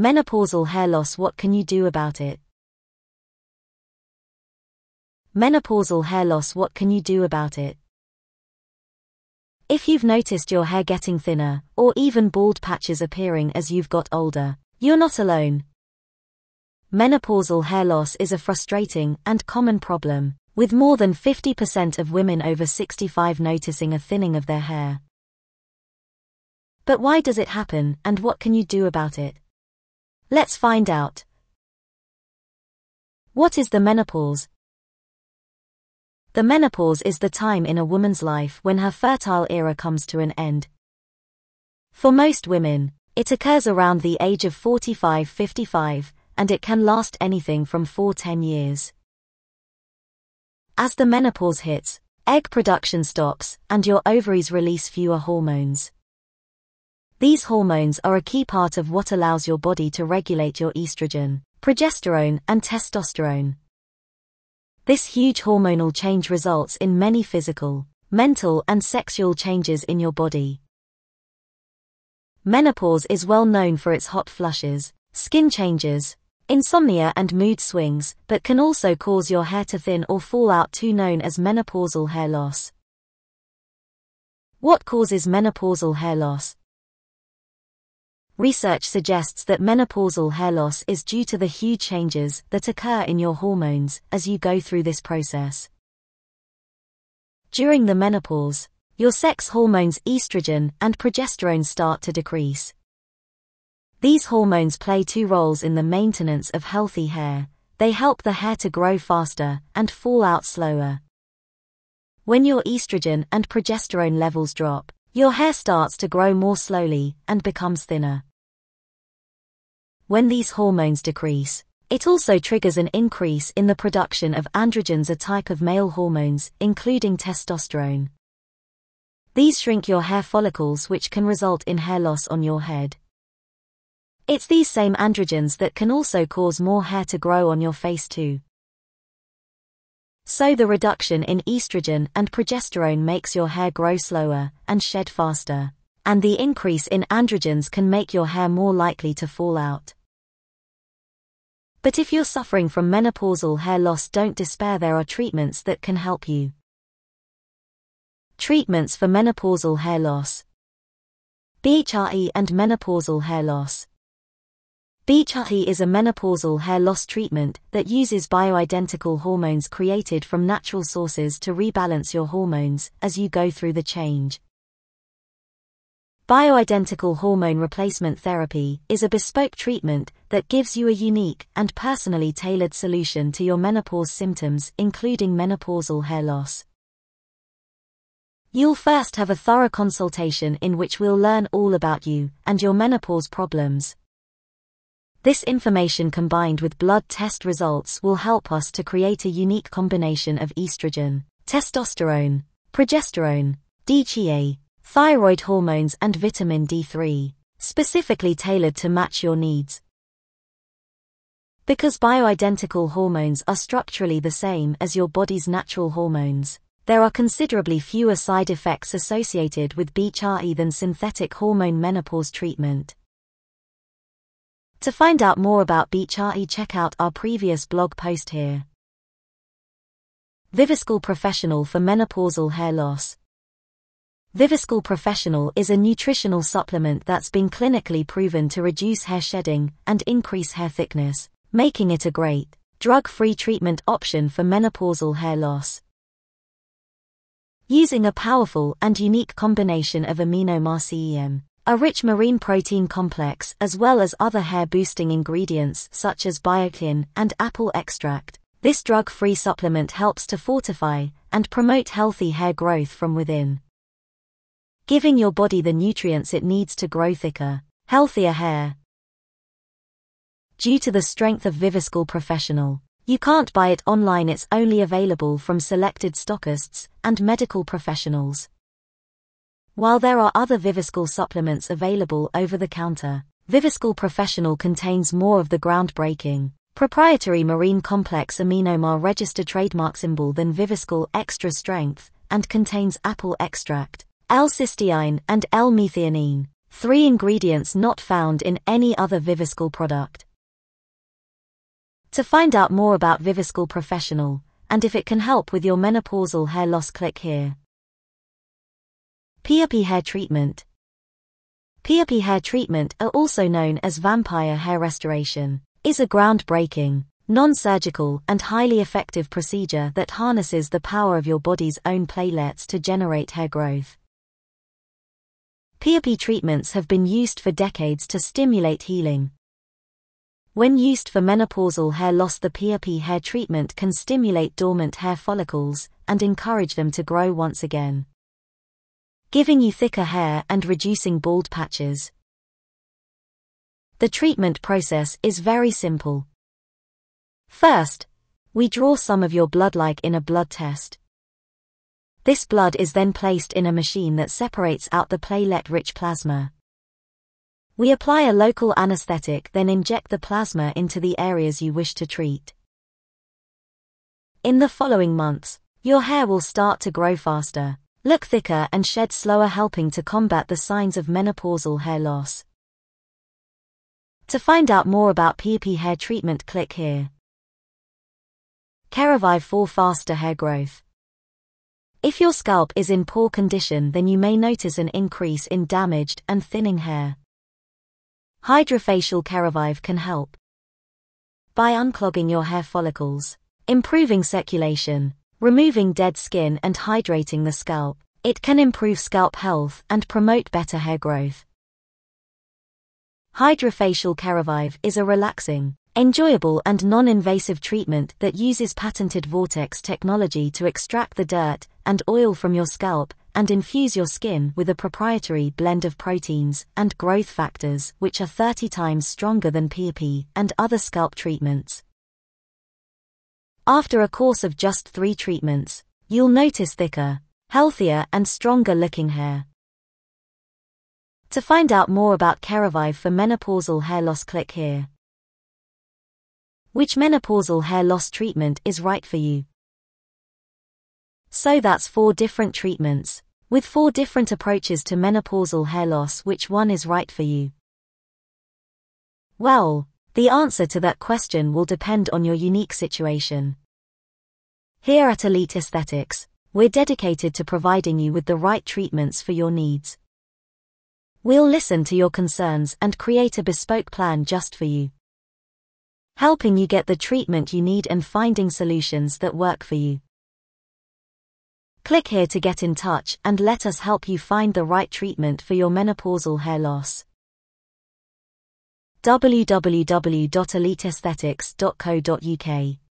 Menopausal hair loss What can you do about it? Menopausal hair loss What can you do about it? If you've noticed your hair getting thinner, or even bald patches appearing as you've got older, you're not alone. Menopausal hair loss is a frustrating and common problem, with more than 50% of women over 65 noticing a thinning of their hair. But why does it happen and what can you do about it? Let's find out. What is the menopause? The menopause is the time in a woman's life when her fertile era comes to an end. For most women, it occurs around the age of 45-55, and it can last anything from 4-10 years. As the menopause hits, egg production stops, and your ovaries release fewer hormones. These hormones are a key part of what allows your body to regulate your estrogen, progesterone, and testosterone. This huge hormonal change results in many physical, mental, and sexual changes in your body. Menopause is well known for its hot flushes, skin changes, insomnia, and mood swings, but can also cause your hair to thin or fall out too known as menopausal hair loss. What causes menopausal hair loss? Research suggests that menopausal hair loss is due to the huge changes that occur in your hormones as you go through this process. During the menopause, your sex hormones estrogen and progesterone start to decrease. These hormones play two roles in the maintenance of healthy hair. They help the hair to grow faster and fall out slower. When your estrogen and progesterone levels drop, your hair starts to grow more slowly and becomes thinner. When these hormones decrease, it also triggers an increase in the production of androgens, a type of male hormones, including testosterone. These shrink your hair follicles, which can result in hair loss on your head. It's these same androgens that can also cause more hair to grow on your face, too. So, the reduction in estrogen and progesterone makes your hair grow slower and shed faster, and the increase in androgens can make your hair more likely to fall out. But if you're suffering from menopausal hair loss, don't despair, there are treatments that can help you. Treatments for menopausal hair loss. BHRT and menopausal hair loss. BHRT is a menopausal hair loss treatment that uses bioidentical hormones created from natural sources to rebalance your hormones as you go through the change. Bioidentical hormone replacement therapy is a bespoke treatment that gives you a unique and personally tailored solution to your menopause symptoms, including menopausal hair loss. You'll first have a thorough consultation in which we'll learn all about you and your menopause problems. This information combined with blood test results will help us to create a unique combination of estrogen, testosterone, progesterone, DHEA, thyroid hormones and vitamin D3, specifically tailored to match your needs. Because bioidentical hormones are structurally the same as your body's natural hormones, there are considerably fewer side effects associated with BHRT than synthetic hormone menopause treatment. To find out more about BHRT check out our previous blog post here. Viviscal Professional for Menopausal Hair Loss Viviscal Professional is a nutritional supplement that's been clinically proven to reduce hair shedding and increase hair thickness, making it a great, drug-free treatment option for menopausal hair loss. Using a powerful and unique combination of amino-marcem, a rich marine protein complex as well as other hair-boosting ingredients such as biotin and apple extract, this drug-free supplement helps to fortify and promote healthy hair growth from within giving your body the nutrients it needs to grow thicker, healthier hair. Due to the strength of Viviscal Professional, you can't buy it online, it's only available from selected stockists and medical professionals. While there are other Viviscal supplements available over the counter, Viviscal Professional contains more of the groundbreaking, proprietary marine complex aminomar registered trademark symbol than Viviscal Extra Strength and contains apple extract, L-cysteine and L-methionine, Three ingredients not found in any other Viviscal product. To find out more about Viviscal Professional, and if it can help with your menopausal hair loss click here. PRP Hair Treatment PRP hair treatment, are also known as vampire hair restoration, is a groundbreaking, non-surgical and highly effective procedure that harnesses the power of your body's own platelets to generate hair growth. PRP treatments have been used for decades to stimulate healing. When used for menopausal hair loss the PRP hair treatment can stimulate dormant hair follicles and encourage them to grow once again giving you thicker hair and reducing bald patches. The treatment process is very simple. First, we draw some of your blood like in a blood test. This blood is then placed in a machine that separates out the platelet-rich plasma. We apply a local anesthetic then inject the plasma into the areas you wish to treat. In the following months, your hair will start to grow faster look thicker and shed slower helping to combat the signs of menopausal hair loss. To find out more about PP hair treatment click here. Keravive for faster hair growth. If your scalp is in poor condition then you may notice an increase in damaged and thinning hair. HydraFacial Keravive can help by unclogging your hair follicles, improving circulation, removing dead skin and hydrating the scalp. It can improve scalp health and promote better hair growth. HydraFacial Keravive is a relaxing, enjoyable and non-invasive treatment that uses patented vortex technology to extract the dirt and oil from your scalp and infuse your skin with a proprietary blend of proteins and growth factors which are 30 times stronger than PRP and other scalp treatments. After a course of just three treatments, you'll notice thicker, healthier and stronger looking hair. To find out more about Keravive for menopausal hair loss click here. Which menopausal hair loss treatment is right for you? So that's four different treatments, with four different approaches to menopausal hair loss which one is right for you? Well, the answer to that question will depend on your unique situation. Here at Elite Aesthetics, we're dedicated to providing you with the right treatments for your needs. We'll listen to your concerns and create a bespoke plan just for you. Helping you get the treatment you need and finding solutions that work for you. Click here to get in touch and let us help you find the right treatment for your menopausal hair loss. www.eliteaesthetics.co.uk